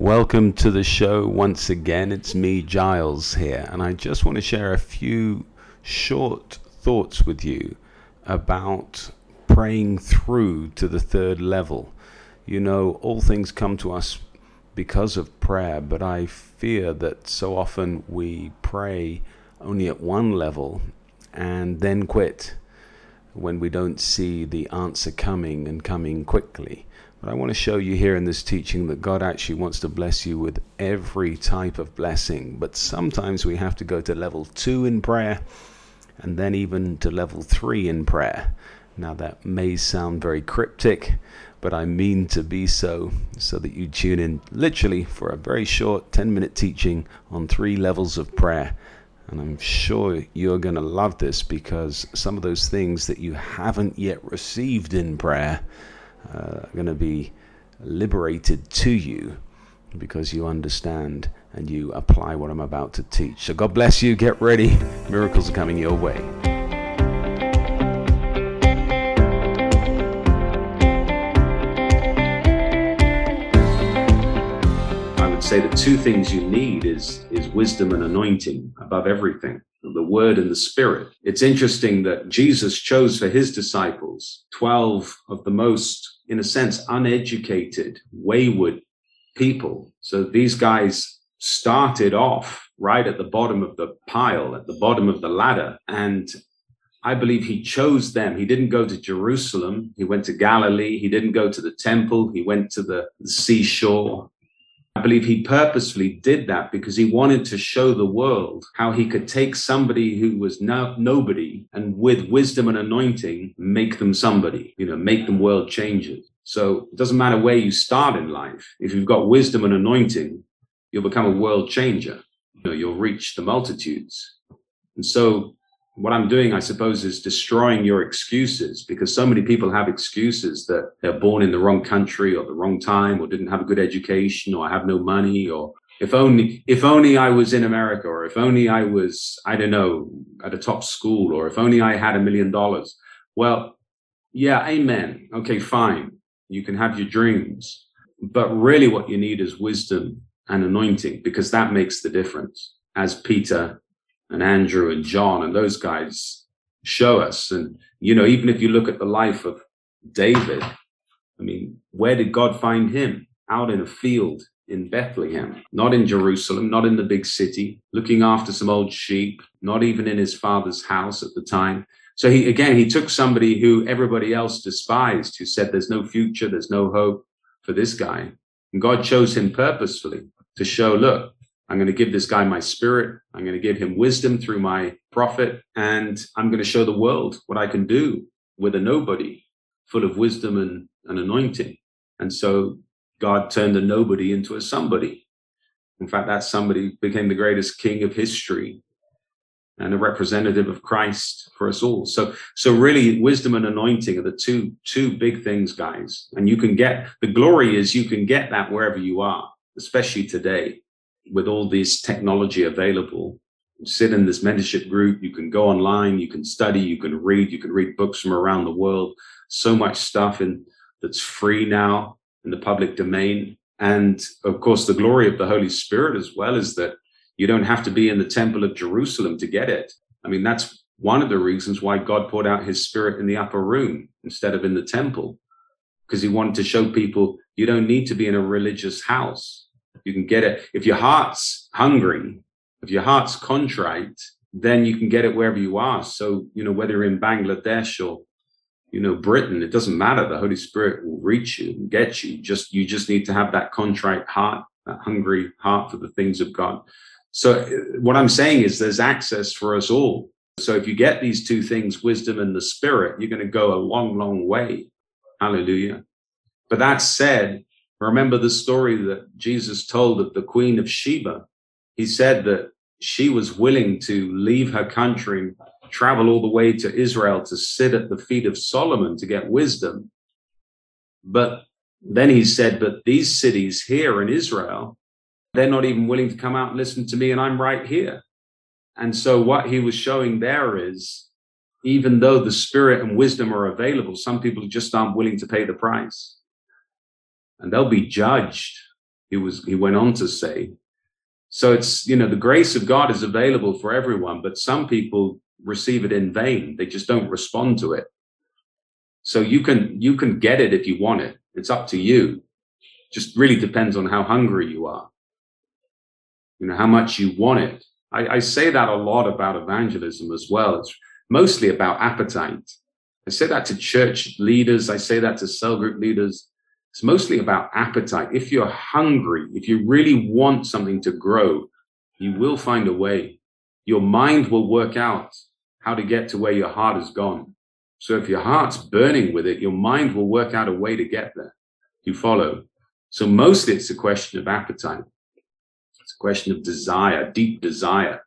Welcome to the show once again. It's me, Giles, here, and I just want to share a few short thoughts with you about praying through to the third level. You know, all things come to us because of prayer, but I fear that so often we pray only at one level and then quit when we don't see the answer coming and coming quickly. But I want to show you here in this teaching that God actually wants to bless you with every type of blessing. But sometimes we have to go to level two in prayer and then even to level three in prayer. Now, that may sound very cryptic, but I mean to be so, so that you tune in literally for a very short 10 minute teaching on three levels of prayer. And I'm sure you're going to love this because some of those things that you haven't yet received in prayer uh, going to be liberated to you because you understand and you apply what I'm about to teach. So God bless you. Get ready. Miracles are coming your way. Say the two things you need is is wisdom and anointing above everything the word and the spirit. It's interesting that Jesus chose for his disciples 12 of the most in a sense, uneducated, wayward people. So these guys started off right at the bottom of the pile, at the bottom of the ladder. And I believe he chose them. He didn't go to Jerusalem. He went to Galilee. He didn't go to the temple. He went to the seashore. I believe he purposefully did that because he wanted to show the world how he could take somebody who was no, nobody and with wisdom and anointing, make them somebody, you know, make them world changers. So it doesn't matter where you start in life. If you've got wisdom and anointing, you'll become a world changer. You know, you'll reach the multitudes. And so what I'm doing, I suppose, is destroying your excuses because so many people have excuses that they're born in the wrong country or the wrong time or didn't have a good education or I have no money or if only, if only I was in America or if only I was, I don't know, at a top school or if only I had a million dollars. Well, yeah, amen. Okay, fine. You can have your dreams, but really what you need is wisdom and anointing because that makes the difference as Peter and Andrew and John and those guys show us. And, you know, even if you look at the life of David, I mean, where did God find him? Out in a field in Bethlehem, not in Jerusalem, not in the big city, looking after some old sheep, not even in his father's house at the time. So he, again, he took somebody who everybody else despised, who said there's no future, there's no hope for this guy. And God chose him purposefully to show, look, I'm going to give this guy my spirit. I'm going to give him wisdom through my prophet. And I'm going to show the world what I can do with a nobody full of wisdom and, anointing. And so God turned a nobody into a somebody. In fact, that somebody became the greatest king of history and a representative of Christ for us all. So, so really wisdom and anointing are the two, two big things, guys. And you can get the glory is you can get that wherever you are, especially today with all this technology available, sit in this mentorship group. You can go online, you can study, you can read, you can read books from around the world. So much stuff in that's free now in the public domain. And of course, the glory of the Holy Spirit as well is that you don't have to be in the temple of Jerusalem to get it. I mean, that's one of the reasons why God poured out his spirit in the upper room instead of in the temple, because he wanted to show people you don't need to be in a religious house. You can get it. If your heart's hungry, if your heart's contrite, then you can get it wherever you are. So, you know, whether you're in Bangladesh or, you know, Britain, it doesn't matter. The Holy Spirit will reach you and get you. Just, you just need to have that contrite heart, that hungry heart for the things of God. So what I'm saying is there's access for us all. So if you get these two things, wisdom and the spirit, you're going to go a long, long way. Hallelujah. But that said, Remember the story that Jesus told of the Queen of Sheba. He said that she was willing to leave her country, travel all the way to Israel to sit at the feet of Solomon to get wisdom. But then he said, but these cities here in Israel, they're not even willing to come out and listen to me, and I'm right here. And so what he was showing there is, even though the spirit and wisdom are available, some people just aren't willing to pay the price and they'll be judged. he was he went on to say. So it's you know the grace of God is available for everyone, but some people receive it in vain. They just don't respond to it. So you can you can get it if you want it. It's up to you. Just really depends on how hungry you are. You know how much you want it. I, I say that a lot about evangelism as well. It's mostly about appetite. I say that to church leaders. I say that to cell group leaders. It's mostly about appetite. If you're hungry, if you really want something to grow, you will find a way. Your mind will work out how to get to where your heart has gone. So if your heart's burning with it, your mind will work out a way to get there. You follow. So mostly it's a question of appetite. It's a question of desire, deep desire.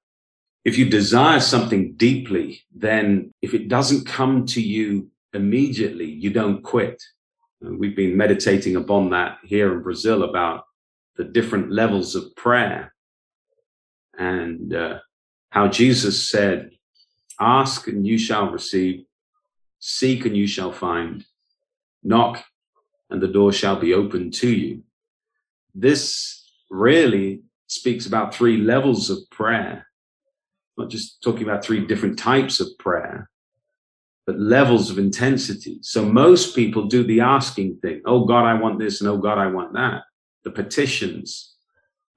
If you desire something deeply, then if it doesn't come to you immediately, you don't quit. We've been meditating upon that here in Brazil about the different levels of prayer and uh, how Jesus said, Ask and you shall receive, seek and you shall find, knock and the door shall be opened to you. This really speaks about three levels of prayer, not just talking about three different types of prayer, but levels of intensity. So most people do the asking thing. Oh God, I want this. And oh God, I want that. The petitions.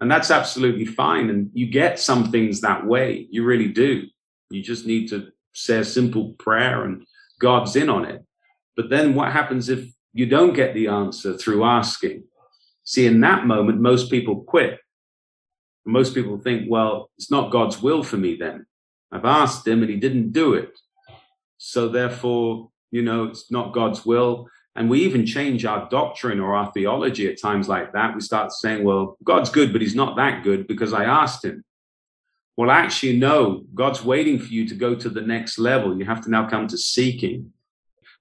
And that's absolutely fine. And you get some things that way. You really do. You just need to say a simple prayer and God's in on it. But then what happens if you don't get the answer through asking? See, in that moment, most people quit. Most people think, well, it's not God's will for me then. I've asked him and he didn't do it. So therefore, you know, it's not God's will. And we even change our doctrine or our theology at times like that. We start saying, well, God's good, but he's not that good because I asked him. Well, actually, no, God's waiting for you to go to the next level. You have to now come to seeking.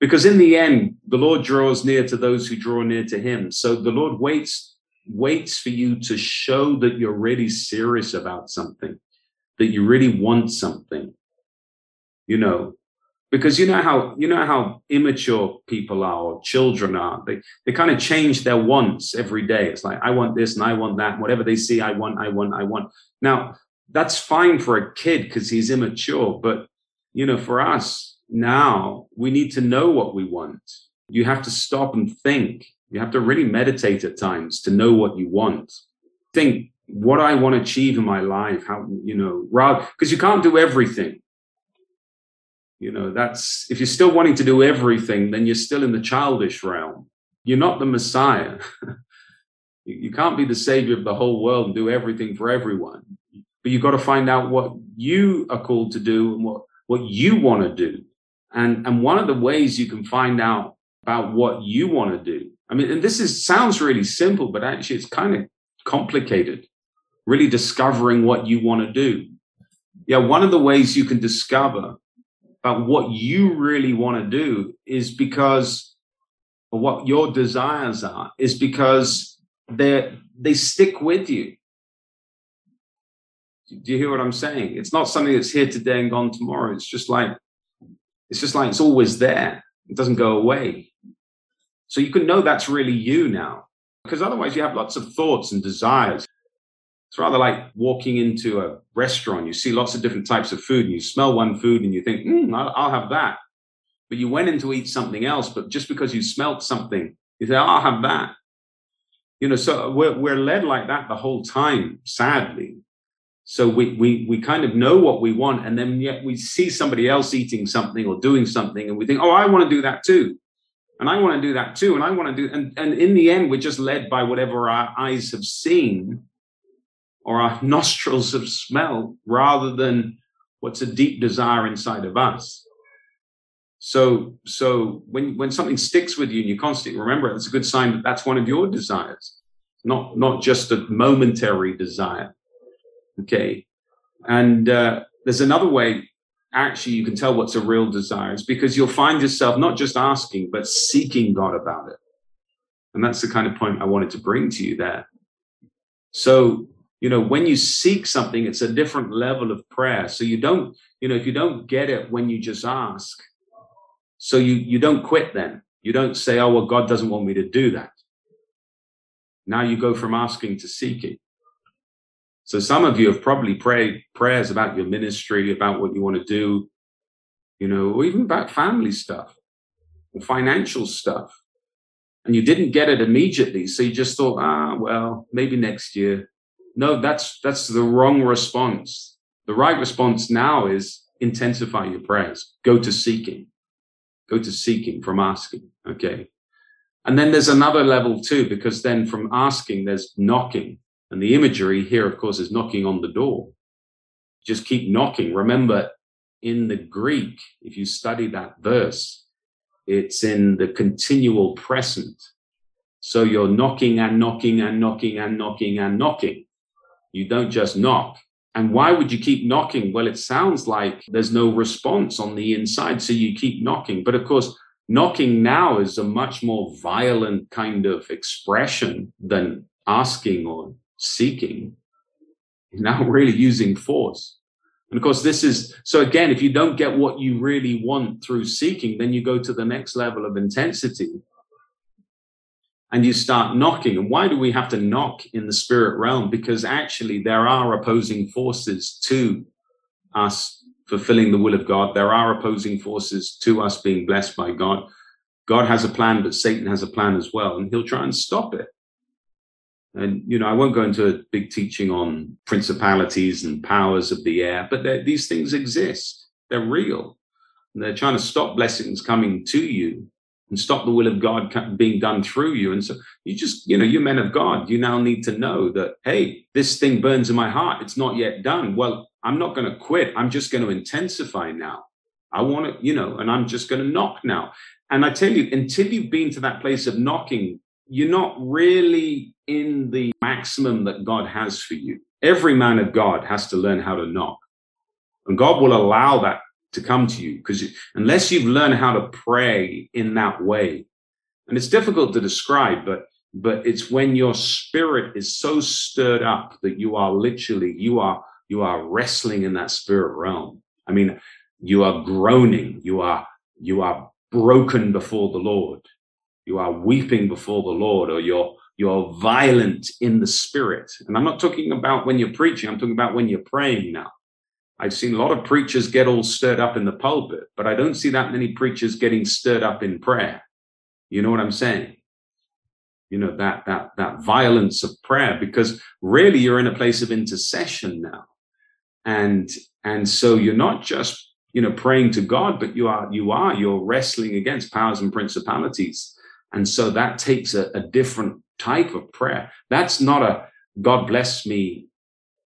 Because in the end, the Lord draws near to those who draw near to him. So the Lord waits, waits for you to show that you're really serious about something, that you really want something. You know, because you know how you know how immature people are or children are. They they kind of change their wants every day. It's like i want this and i want that. Whatever they see i want i want i want. Now that's fine for a kid because he's immature but you know for us now we need to know what we want. You have to stop and think. You have to really meditate at times to know what you want. Think what i want to achieve in my life how you know rather because you can't do everything you know, that's if you're still wanting to do everything, then you're still in the childish realm. You're not the Messiah. you can't be the savior of the whole world and do everything for everyone. But you've got to find out what you are called to do and what, what you want to do. And, and one of the ways you can find out about what you want to do. I mean, and this is sounds really simple, but actually it's kind of complicated. Really discovering what you want to do. Yeah, one of the ways you can discover about what you really want to do is because or what your desires are is because they they stick with you. Do you hear what I'm saying? It's not something that's here today and gone tomorrow. It's just like it's just like it's always there. It doesn't go away. So you can know that's really you now. Because otherwise you have lots of thoughts and desires. It's rather like walking into a restaurant. You see lots of different types of food and you smell one food and you think, hmm, I'll, I'll have that. But you went in to eat something else, but just because you smelt something, you say, I'll have that. You know, so we're, we're led like that the whole time, sadly. So we, we, we kind of know what we want. And then yet we see somebody else eating something or doing something and we think, oh, I want to do that too. And I want to do that too. And I want to do, and, and in the end, we're just led by whatever our eyes have seen or our nostrils of smell rather than what's a deep desire inside of us. So, so when, when something sticks with you and you constantly remember it, it's a good sign that that's one of your desires, not, not just a momentary desire. Okay. And, uh, there's another way actually you can tell what's a real desire is because you'll find yourself not just asking, but seeking God about it. And that's the kind of point I wanted to bring to you there. So you know when you seek something it's a different level of prayer so you don't you know if you don't get it when you just ask so you you don't quit then you don't say oh well god doesn't want me to do that Now you go from asking to seeking. So some of you have probably prayed prayers about your ministry, about what you want to do, you know, or even about family stuff or financial stuff. And you didn't get it immediately. So you just thought, ah, well, maybe next year. No, that's, that's the wrong response. The right response now is intensify your prayers. Go to seeking. Go to seeking from asking. Okay. And then there's another level too, because then from asking, there's knocking. And the imagery here, of course, is knocking on the door. Just keep knocking. Remember, in the Greek, if you study that verse, it's in the continual present. So you're knocking and knocking and knocking and knocking and knocking. You don't just knock. And why would you keep knocking? Well, it sounds like there's no response on the inside. So you keep knocking. But of course, knocking now is a much more violent kind of expression than asking or seeking. You're now really using force. And of course, this is so again, if you don't get what you really want through seeking, then you go to the next level of intensity and you start knocking. And why do we have to knock in the spirit realm? Because actually, there are opposing forces to us fulfilling the will of God. There are opposing forces to us being blessed by God. God has a plan, but Satan has a plan as well, and he'll try and stop it. And, you know, I won't go into a big teaching on principalities and powers of the air, but these things exist. They're real. And they're trying to stop blessings coming to you and stop the will of God being done through you. And so you just, you know, you men of God, you now need to know that, hey, this thing burns in my heart. It's not yet done. Well, I'm not going to quit. I'm just going to intensify now. I want to, you know, and I'm just going to knock now. And I tell you, until you've been to that place of knocking, you're not really in the maximum that God has for you. Every man of God has to learn how to knock. And God will allow that to come to you because unless you've learned how to pray in that way, and it's difficult to describe, but but it's when your spirit is so stirred up that you are literally you are you are wrestling in that spirit realm. I mean, you are groaning, you are you are broken before the Lord, you are weeping before the Lord, or you're you're violent in the spirit. And I'm not talking about when you're preaching, I'm talking about when you're praying now. I've seen a lot of preachers get all stirred up in the pulpit, but I don't see that many preachers getting stirred up in prayer. You know what I'm saying? You know, that, that, that violence of prayer, because really you're in a place of intercession now. And, and so you're not just, you know, praying to God, but you are, you are, you're wrestling against powers and principalities. And so that takes a, a different type of prayer. That's not a God bless me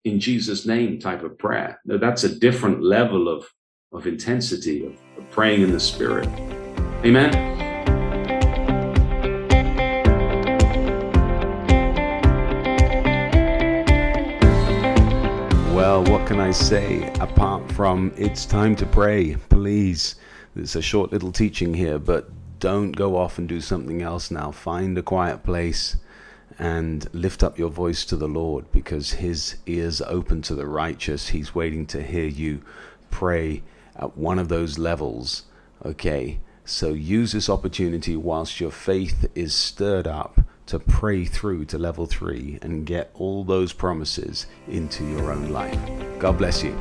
in Jesus' name type of prayer. No, that's a different level of, of intensity of, of praying in the Spirit. Amen. Well, what can I say apart from it's time to pray? Please, it's a short little teaching here, but don't go off and do something else now. Find a quiet place and lift up your voice to the Lord because his ears open to the righteous. He's waiting to hear you pray at one of those levels. Okay, so use this opportunity whilst your faith is stirred up to pray through to level three and get all those promises into your own life. God bless you.